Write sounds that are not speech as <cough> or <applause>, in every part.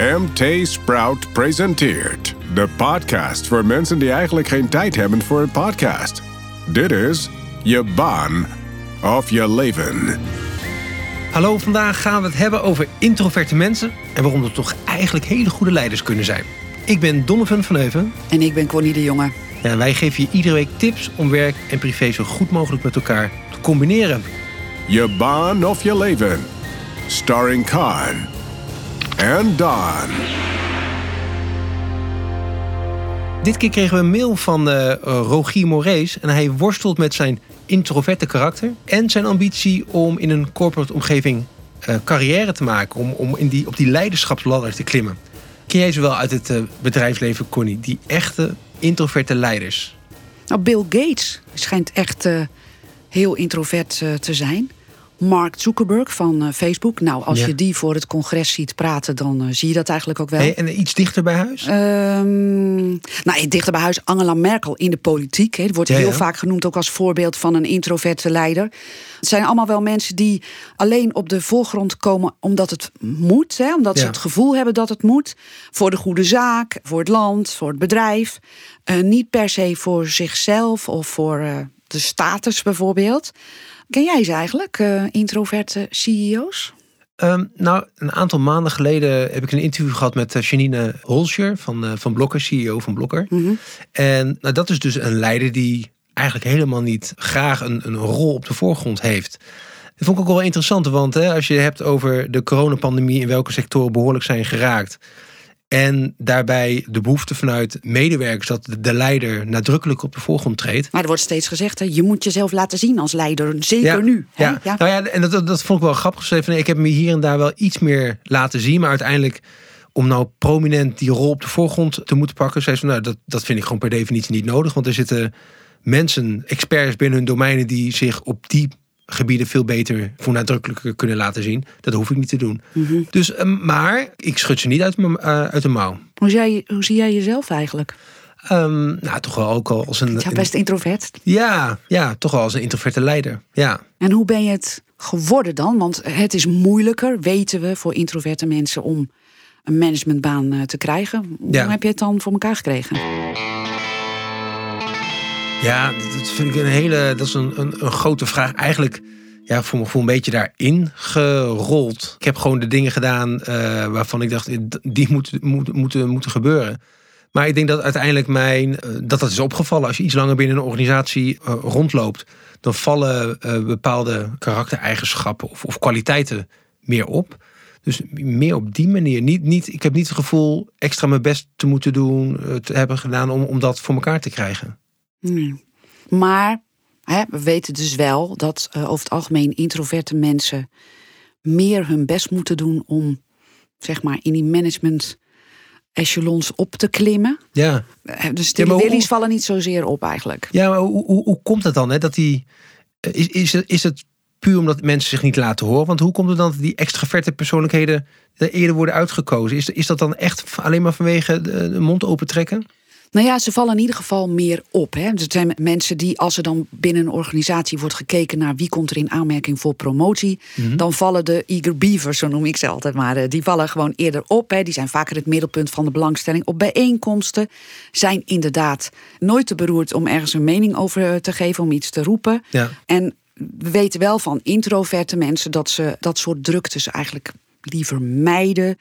MT Sprout presenteert de podcast voor mensen die eigenlijk geen tijd hebben voor een podcast. Dit is je baan of je leven. Hallo, vandaag gaan we het hebben over introverte mensen en waarom er toch eigenlijk hele goede leiders kunnen zijn. Ik ben Donovan van Heuven En ik ben Connie de Jonge. ja, en wij geven je iedere week tips om werk en privé zo goed mogelijk met elkaar te combineren. Je baan of je leven. Starring Khan and Don. Dit keer kregen we een mail van eh, Rogier Morees en hij worstelt met zijn introverte karakter en zijn ambitie om in een corporate omgeving eh, carrière te maken, om, om in die, op die leiderschapsladder te klimmen. Ken jij ze wel uit het eh, bedrijfsleven, Connie? Die echte introverte leiders. Nou, Bill Gates schijnt echt eh, heel introvert eh, te zijn. Mark Zuckerberg van eh, Facebook. Nou, als Ja. je die voor het congres ziet praten, dan eh, zie je dat eigenlijk ook wel. Hey, en iets dichter bij huis? Ehm, nou, dichter bij huis Angela Merkel in de politiek. Die wordt Ja, heel ja. vaak genoemd ook als voorbeeld van een introverte leider. Het zijn allemaal wel mensen die alleen op de voorgrond komen omdat het moet. Hè, omdat ze het gevoel hebben dat het moet. Voor de goede zaak, voor het land, voor het bedrijf. Eh, niet per se voor zichzelf of voor eh, de status bijvoorbeeld. Ken jij ze eigenlijk, eh, introverte CEO's? Ehm, nou, een aantal maanden geleden heb ik een interview gehad met eh, Janine Holscher van, eh, van Blokker, CEO van Blokker. En nou, dat is dus een leider die eigenlijk helemaal niet graag een, een rol op de voorgrond heeft. Dat vond ik ook wel interessant, want hè, als je hebt over de coronapandemie in welke sectoren behoorlijk zijn geraakt. En daarbij de behoefte vanuit medewerkers dat de- de leider nadrukkelijk op de voorgrond treedt. Maar er wordt steeds gezegd, hè, je moet jezelf laten zien als leider. Zeker nu. Hè? Ja. Nou ja, en dat, dat, vond ik wel grappig. Dus even, Ik heb me hier en daar wel iets meer laten zien. Maar uiteindelijk, om nou prominent die rol op de voorgrond te moeten pakken, zei ze, nou, dat, dat vind ik gewoon per definitie niet nodig. Want er zitten mensen, experts binnen hun domeinen, die zich op die gebieden veel beter voor nadrukkelijker kunnen laten zien. Dat hoef ik niet te doen. Mhm. Dus, eh, maar ik schud ze niet uit, mijn- eh, uit de mouw. Hoe, zie jij, hoe zie jij jezelf eigenlijk? Ehm, nou, toch wel ook al als een. Ja, best introvert. ja, ja, toch wel als een introverte leider. Ja. En hoe ben je het geworden dan? Want het is moeilijker, weten we, voor introverte mensen om een managementbaan eh, te krijgen. Hoe Ja. heb je het dan voor elkaar gekregen? Ja, dat vind ik een hele. Dat is een, een, een grote vraag. Eigenlijk, ja, voor me voor een beetje daarin gerold. Ik heb gewoon de dingen gedaan eh, waarvan ik dacht, eh, die moeten, moeten, moeten, moeten gebeuren. Maar ik denk dat uiteindelijk mijn. eh, dat dat is opgevallen. Als je iets langer binnen een organisatie rondloopt, dan vallen bepaalde karaktereigenschappen of, of kwaliteiten meer op. Dus meer op die manier. Niet, niet, ik heb niet het gevoel extra mijn best te moeten doen, te hebben gedaan om, om dat voor elkaar te krijgen. Nee. Maar hè, we weten dus wel dat eh, over het algemeen introverte mensen meer hun best moeten doen om zeg maar in die management echelons op te klimmen. Ja. Eh, De Ja, willies vallen niet zozeer op eigenlijk. Ja, maar hoe, hoe, hoe komt het dan? Hè? Dat die, eh, is, is, het, is het puur omdat mensen zich niet laten horen? Want hoe komt het dan dat die extraverte persoonlijkheden er eerder worden uitgekozen? Is, is dat dan echt alleen maar vanwege de, de mond open trekken? Nou ja, ze vallen in ieder geval meer op. Hè. Dus het zijn mensen die, als er dan binnen een organisatie wordt gekeken naar wie komt er in aanmerking voor promotie, dan vallen de eager beavers, zo noem ik ze altijd maar, eh, die vallen gewoon eerder op. Hè. Die zijn vaker het middelpunt van de belangstelling. Op bijeenkomsten zijn inderdaad nooit te beroerd om ergens een mening over eh, te geven, om iets te roepen. Ja. En we weten wel van introverte mensen dat ze dat soort druktes eigenlijk liever mijden.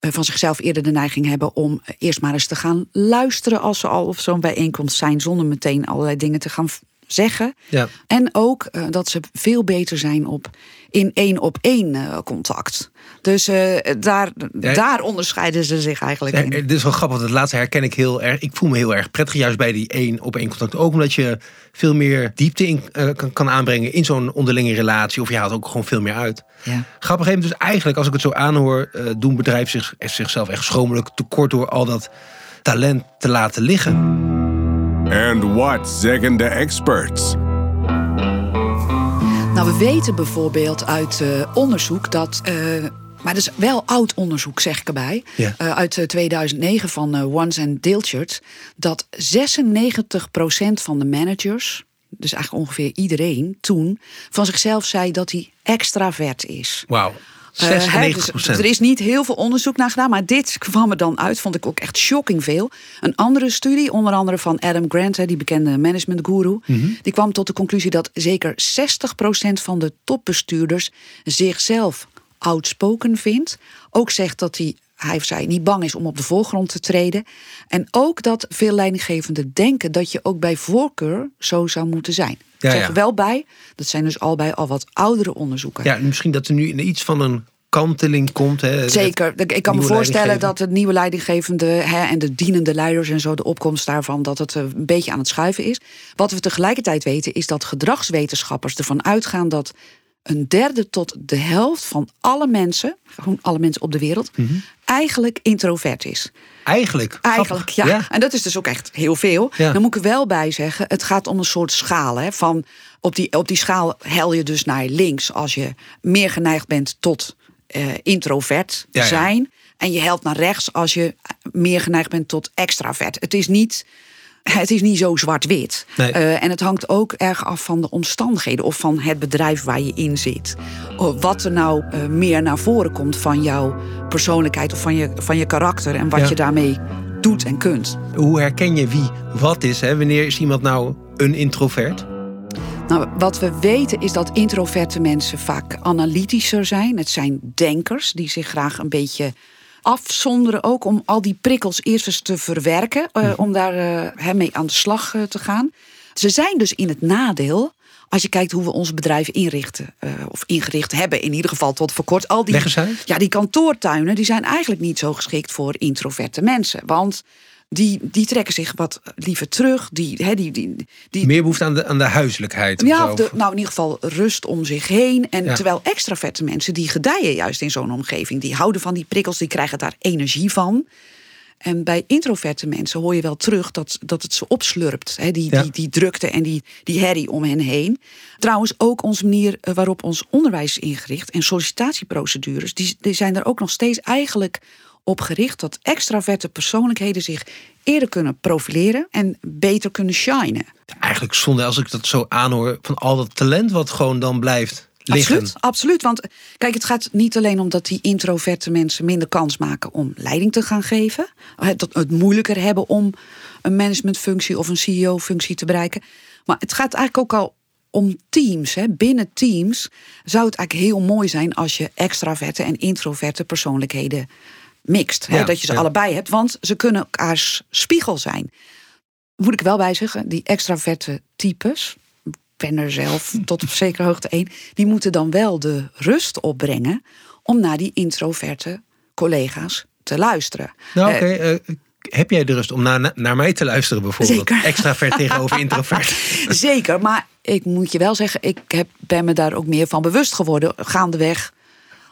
Eh, Van zichzelf eerder de neiging hebben om eerst maar eens te gaan luisteren als ze al op zo'n bijeenkomst zijn, zonder meteen allerlei dingen te gaan zeggen. Ja. En ook eh, dat ze veel beter zijn op in één op één eh, contact. Dus eh, daar, Ja. daar onderscheiden ze zich eigenlijk Ja, in. Dit is wel grappig, want het laatste herken ik heel erg. Ik voel me heel erg prettig, juist bij die één op één contact. Ook omdat je veel meer diepte in, kan, kan aanbrengen in zo'n onderlinge relatie. Of je haalt ook gewoon veel meer uit. Ja. Grappig even, dus eigenlijk als ik het zo aanhoor, doen bedrijven zich, zichzelf echt schromelijk tekort door al dat talent te laten liggen. And what zeggen de experts? Nou, we weten bijvoorbeeld uit eh, onderzoek dat. eh, maar dat is wel oud onderzoek, zeg ik erbij. Ja. eh, uit eh, 2009 van eh Once and Dilchert. Dat 96% van de managers. Dus eigenlijk ongeveer iedereen toen van zichzelf zei dat hij extravert is. Wauw. 96 Uh, hè, dus er is niet heel veel onderzoek naar gedaan, maar dit kwam er dan uit, vond ik ook echt shocking veel. Een andere studie, onder andere van Adam Grant, hè, die bekende management guru, die kwam tot de conclusie dat zeker 60% van de topbestuurders zichzelf outspoken vindt. Ook zegt dat hij hij of zij niet bang is om op de voorgrond te treden. En ook dat veel leidinggevenden denken dat je ook bij voorkeur zo zou moeten zijn. Ja, zeg ja. wel bij, dat zijn dus al bij al wat oudere onderzoeken. Ja, misschien dat er nu iets van een kanteling komt. Hè, Zeker. Ik kan me voorstellen dat de nieuwe leidinggevende hè, en de dienende leiders en zo, de opkomst daarvan, dat het eh, een beetje aan het schuiven is. Wat we tegelijkertijd weten, is dat gedragswetenschappers ervan uitgaan dat een derde tot de helft van alle mensen, gewoon alle mensen op de wereld, Mhm. eigenlijk introvert is. Eigenlijk. Eigenlijk, ja. En dat is dus ook echt heel veel. Ja. Dan moet ik er wel bij zeggen, het gaat om een soort schaal. Hè, van op, die, op die schaal hel je dus naar links als je meer geneigd bent tot eh, introvert Ja, zijn. En je helt naar rechts als je meer geneigd bent tot extravert. Het is niet. Het is niet zo zwart-wit. Nee. Eh, en het hangt ook erg af van de omstandigheden of van het bedrijf waar je in zit. Oh, Wat er nou eh, meer naar voren komt van jouw persoonlijkheid of van je, van je karakter en wat Ja. je daarmee doet en kunt. Hoe herken je wie wat is? Hè? Wanneer is iemand nou een introvert? Nou, wat we weten is dat introverte mensen vaak analytischer zijn. Het zijn denkers die zich graag een beetje afzonderen ook om al die prikkels eerst eens te verwerken, eh, om daar hè, mee aan de slag eh, te gaan. Ze zijn dus in het nadeel. Als je kijkt hoe we ons bedrijf inrichten, of ingericht hebben, in ieder geval tot voor kort. Al die. Ja, die kantoortuinen die zijn eigenlijk niet zo geschikt voor introverte mensen. Want die, die trekken zich wat liever terug. Die, hè, die, die, die, Meer behoefte aan de, aan de huiselijkheid. ja, zo. of de, nou in ieder geval rust om zich heen. En Ja. terwijl extraverte mensen, die gedijen juist in zo'n omgeving. Die houden van die prikkels, die krijgen daar energie van. En bij introverte mensen hoor je wel terug dat, dat het ze opslurpt. Hè, die, Ja. die, die drukte en die, die herrie om hen heen. Trouwens, ook onze manier eh, waarop ons onderwijs is ingericht... en sollicitatieprocedures, die, die zijn er ook nog steeds eigenlijk op gericht... dat extraverte persoonlijkheden zich eerder kunnen profileren... en beter kunnen shinen. Eigenlijk zonde als ik dat zo aanhoor van al dat talent wat gewoon dan blijft liggen. Absoluut, absoluut. Want kijk, het gaat niet alleen om dat die introverte mensen minder kans maken om leiding te gaan geven. Dat het moeilijker hebben om een managementfunctie of een CEO-functie te bereiken. Maar het gaat eigenlijk ook al om teams. Hè. Binnen teams zou het eigenlijk heel mooi zijn als je extraverte en introverte persoonlijkheden Hè, Ja, dat je ze ja. allebei hebt, want ze kunnen elkaars spiegel zijn. Moet ik wel bij zeggen, die extraverte types, ben er zelf <laughs> tot op zekere hoogte één, die moeten dan wel de rust opbrengen om naar die introverte collega's te luisteren. Nou, Eh, oké. eh, heb jij de rust om naar, naar mij te luisteren bijvoorbeeld? Zeker. Extravert tegenover <laughs> introvert. Zeker, maar ik moet je wel zeggen, ik heb, ben me daar ook meer van bewust geworden gaandeweg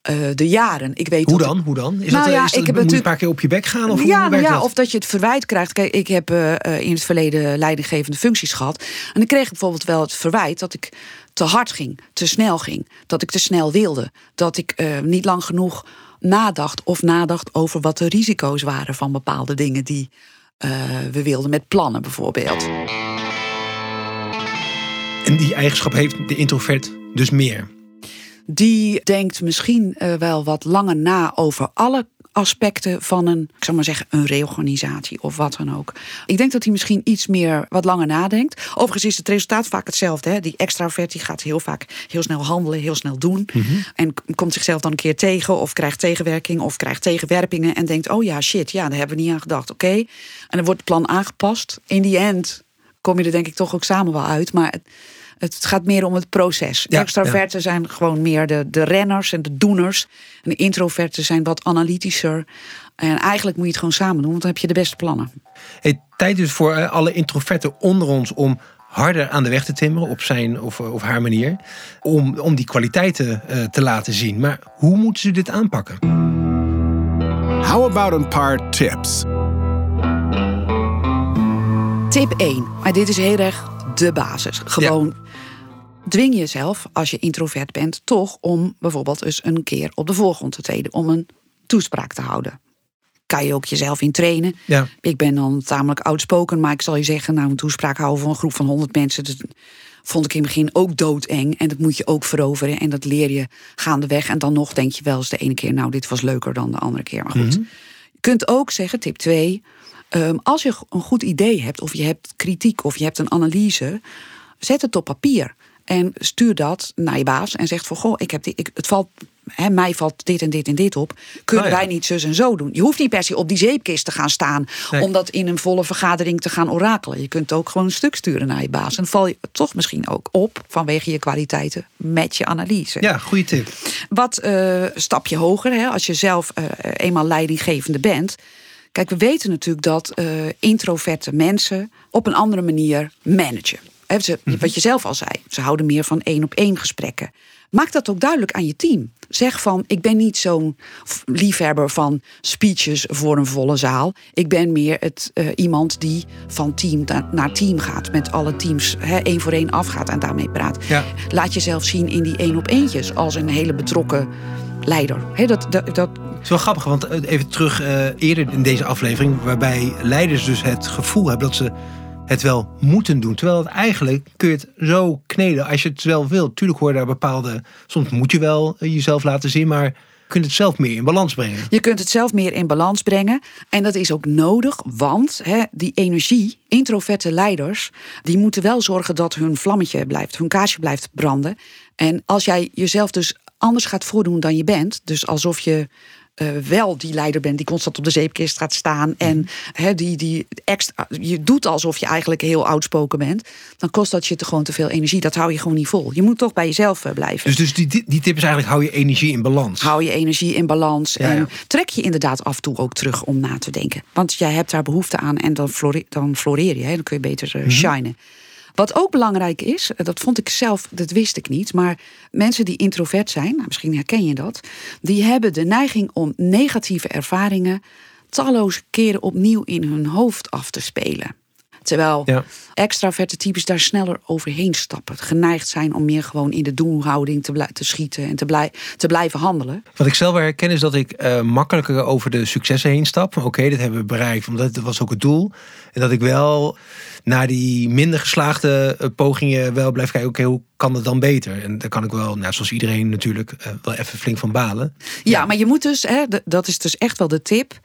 eh, de jaren. Ik weet Hoe dan? Hoe dan? Is Nou dat, ja, is dat, ik heb moet een paar keer op je bek gaan? Of ja, hoe nou ja, dat? of dat je het verwijt krijgt. Kijk, ik heb eh, in het verleden leidinggevende functies gehad. En dan kreeg ik bijvoorbeeld wel het verwijt dat ik te hard ging, te snel ging, dat ik te snel wilde, dat ik eh, niet lang genoeg nadacht of nadacht over wat de risico's waren van bepaalde dingen die we wilden met plannen bijvoorbeeld. En die eigenschap heeft de introvert dus meer. Die denkt misschien eh, wel wat langer na over alle aspecten van een, ik zou maar zeggen, een reorganisatie of wat dan ook. Ik denk dat hij misschien iets meer wat langer nadenkt. Overigens is het resultaat vaak hetzelfde. Hè? Die extravert die gaat heel vaak heel snel handelen, heel snel doen. En k- komt zichzelf dan een keer tegen of krijgt tegenwerking of krijgt tegenwerpingen en denkt, oh ja, shit, ja, daar hebben we niet aan gedacht. Oké. En dan wordt het plan aangepast. In die end kom je er denk ik toch ook samen wel uit. Maar het, het gaat meer om het proces. Ja, Extraverten zijn gewoon meer de, de renners en de doeners. En de introverten zijn wat analytischer. En eigenlijk moet je het gewoon samen doen, want dan heb je de beste plannen. Hey, tijd dus voor eh, alle introverten onder ons om harder aan de weg te timmeren op zijn of, of haar manier. Om, om die kwaliteiten eh, te laten zien. Maar hoe moeten ze dit aanpakken? How about een paar tips? Tip 1. Maar dit is heel erg de basis. Gewoon dwing jezelf, als je introvert bent, toch om bijvoorbeeld eens een keer op de voorgrond te treden. Om een toespraak te houden. kan je ook jezelf in trainen. Ja. Ik ben dan tamelijk outspoken, maar ik zal je zeggen, nou, een toespraak houden voor een groep van 100 mensen. Dat vond ik in het begin ook doodeng. En dat moet je ook veroveren. En dat leer je gaandeweg. En dan nog denk je wel eens de ene keer, nou, dit was leuker dan de andere keer. Maar goed. Je kunt ook zeggen, tip 2. als je een goed idee hebt, of je hebt kritiek, of je hebt een analyse, zet het op papier. En stuur dat naar je baas en zegt van goh, ik heb dit, ik, het valt He, mij valt dit en dit en dit op. Kunnen ja. wij niet zus en zo doen? Je hoeft niet per se op die zeepkist te gaan staan. Nee. Om dat in een volle vergadering te gaan orakelen. Je kunt ook gewoon een stuk sturen naar je baas. En val je toch misschien ook op vanwege je kwaliteiten met je analyse. Ja, goede tip. Wat eh stapje hoger, hè, als je zelf eh, eenmaal leidinggevende bent. Kijk, we weten natuurlijk dat eh, introverte mensen op een andere manier managen. Ze, Wat je zelf al zei, ze houden meer van één op één gesprekken. Maak dat ook duidelijk aan je team. Zeg van, ik ben niet zo'n liefhebber van speeches voor een volle zaal. Ik ben meer het, eh, iemand die van team na- naar team gaat. Met alle teams één voor één afgaat en daarmee praat. Ja. Laat jezelf zien in die één op eentjes als een hele betrokken leider. Dat, dat, Het is wel grappig, want eh, even terug eh, eerder in deze aflevering, waarbij leiders dus het gevoel hebben dat ze het wel moeten doen. Terwijl het eigenlijk kun je het zo kneden als je het wel wilt. Tuurlijk hoor je daar bepaalde. Soms moet je wel eh, jezelf laten zien, maar je kunt het zelf meer in balans brengen. Je kunt het zelf meer in balans brengen. En dat is ook nodig, want hè, die energie, introverte leiders, die moeten wel zorgen dat hun vlammetje blijft, hun kaarsje blijft branden. En als jij jezelf dus anders gaat voordoen dan je bent, dus alsof je eh, wel die leider bent die constant op de zeepkist gaat staan en hè, die, die extra, je doet alsof je eigenlijk heel outspoken bent, dan kost dat je te gewoon te veel energie. Dat hou je gewoon niet vol. Je moet toch bij jezelf eh, blijven. Dus, dus die, die, tip is eigenlijk hou je energie in balans. Hou je energie in balans. Ja, en ja. trek je inderdaad af en toe ook terug om na te denken. Want jij hebt daar behoefte aan en dan, flore- dan floreer je. Hè? Dan kun je beter eh, shinen. Wat ook belangrijk is, eh, dat vond ik zelf, dat wist ik niet. Maar mensen die introvert zijn, nou, misschien herken je dat. Die hebben de neiging om negatieve ervaringen talloze keren opnieuw in hun hoofd af te spelen. Terwijl Ja. extraverte types daar sneller overheen stappen. Geneigd zijn om meer gewoon in de doelhouding te, te schieten en te, blij- te blijven handelen. Wat ik zelf wel herken is dat ik eh, makkelijker over de successen heen stap. Oké, dit hebben we bereikt, want dat was ook het doel. En dat ik wel naar die minder geslaagde eh, pogingen wel blijf kijken. Oké, hoe kan het dan beter? En daar kan ik wel, nou, zoals iedereen natuurlijk, eh, wel even flink van balen. Ja, maar je moet dus, hè, dat is dus echt wel de tip.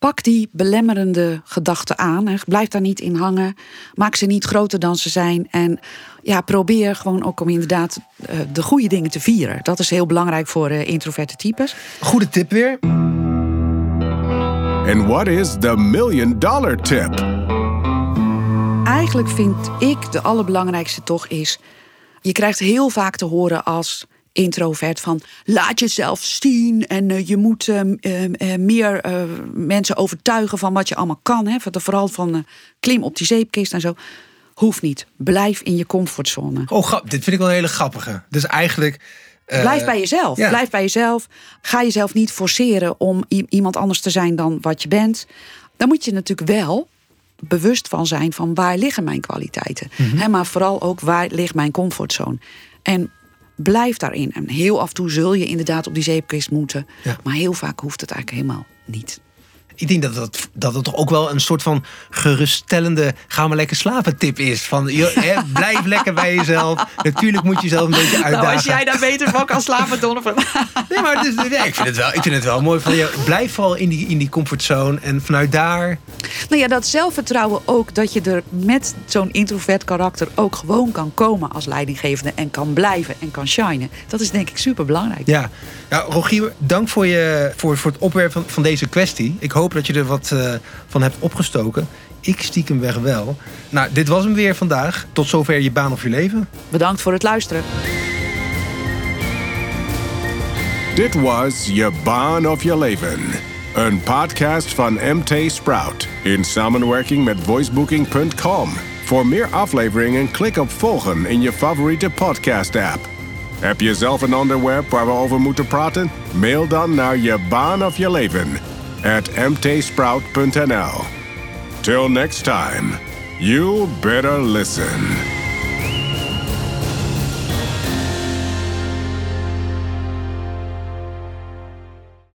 Pak die belemmerende gedachten aan. Hè. Blijf daar niet in hangen. Maak ze niet groter dan ze zijn. En ja, probeer gewoon ook om inderdaad eh, de goede dingen te vieren. Dat is heel belangrijk voor eh, introverte types. Goede tip weer. And what is the million dollar tip? Eigenlijk vind ik de allerbelangrijkste toch is... je krijgt heel vaak te horen als introvert van... laat jezelf zien en eh, je moet eh, eh, eh, meer eh, mensen overtuigen... van wat je allemaal kan. Hè? Vooral van klim op die zeepkist en zo. Hoeft niet. Blijf in je comfortzone. Oh, grap, dit vind ik wel een hele grappige. Dus eigenlijk. Blijf bij jezelf. ja. Blijf bij jezelf. Ga jezelf niet forceren om iemand anders te zijn dan wat je bent. Dan moet je natuurlijk wel bewust van zijn van waar liggen mijn kwaliteiten. Hè, maar vooral ook waar ligt mijn comfortzone. En blijf daarin. En heel af en toe zul je inderdaad op die zeepkist moeten. Ja. Maar heel vaak hoeft het eigenlijk helemaal niet. Ik denk dat dat, dat het toch ook wel een soort van geruststellende ga maar lekker slapen tip is. Van je, hè, <laughs> blijf lekker bij jezelf. Natuurlijk moet je jezelf een beetje uitdagen. Nou, als jij daar beter van kan slapen, Donovan. <laughs> Nee, maar het is, ja, ik, vind het wel, ik vind het wel mooi van je. Blijf vooral in die, in die comfortzone. En vanuit daar. Nou ja, dat zelfvertrouwen ook dat je er met zo'n introvert karakter ook gewoon kan komen als leidinggevende en kan blijven en kan shinen. Dat is denk ik super belangrijk. Ja, ja Rogier, dank voor, je, voor, voor het opwerpen van, van deze kwestie. Ik hoop dat je er wat eh, van hebt opgestoken. Ik stiekem weg wel. Nou, dit was hem weer vandaag. Tot zover je baan of je leven. Bedankt voor het luisteren. Dit was Je Baan of Je Leven. Een podcast van MT Sprout in samenwerking met voicebooking.com. Voor meer afleveringen klik op volgen in je favoriete podcast app. Heb je zelf een onderwerp waar we over moeten praten? Mail dan naar je baan of je leven at mtsprout.nl. Till next time, you better listen.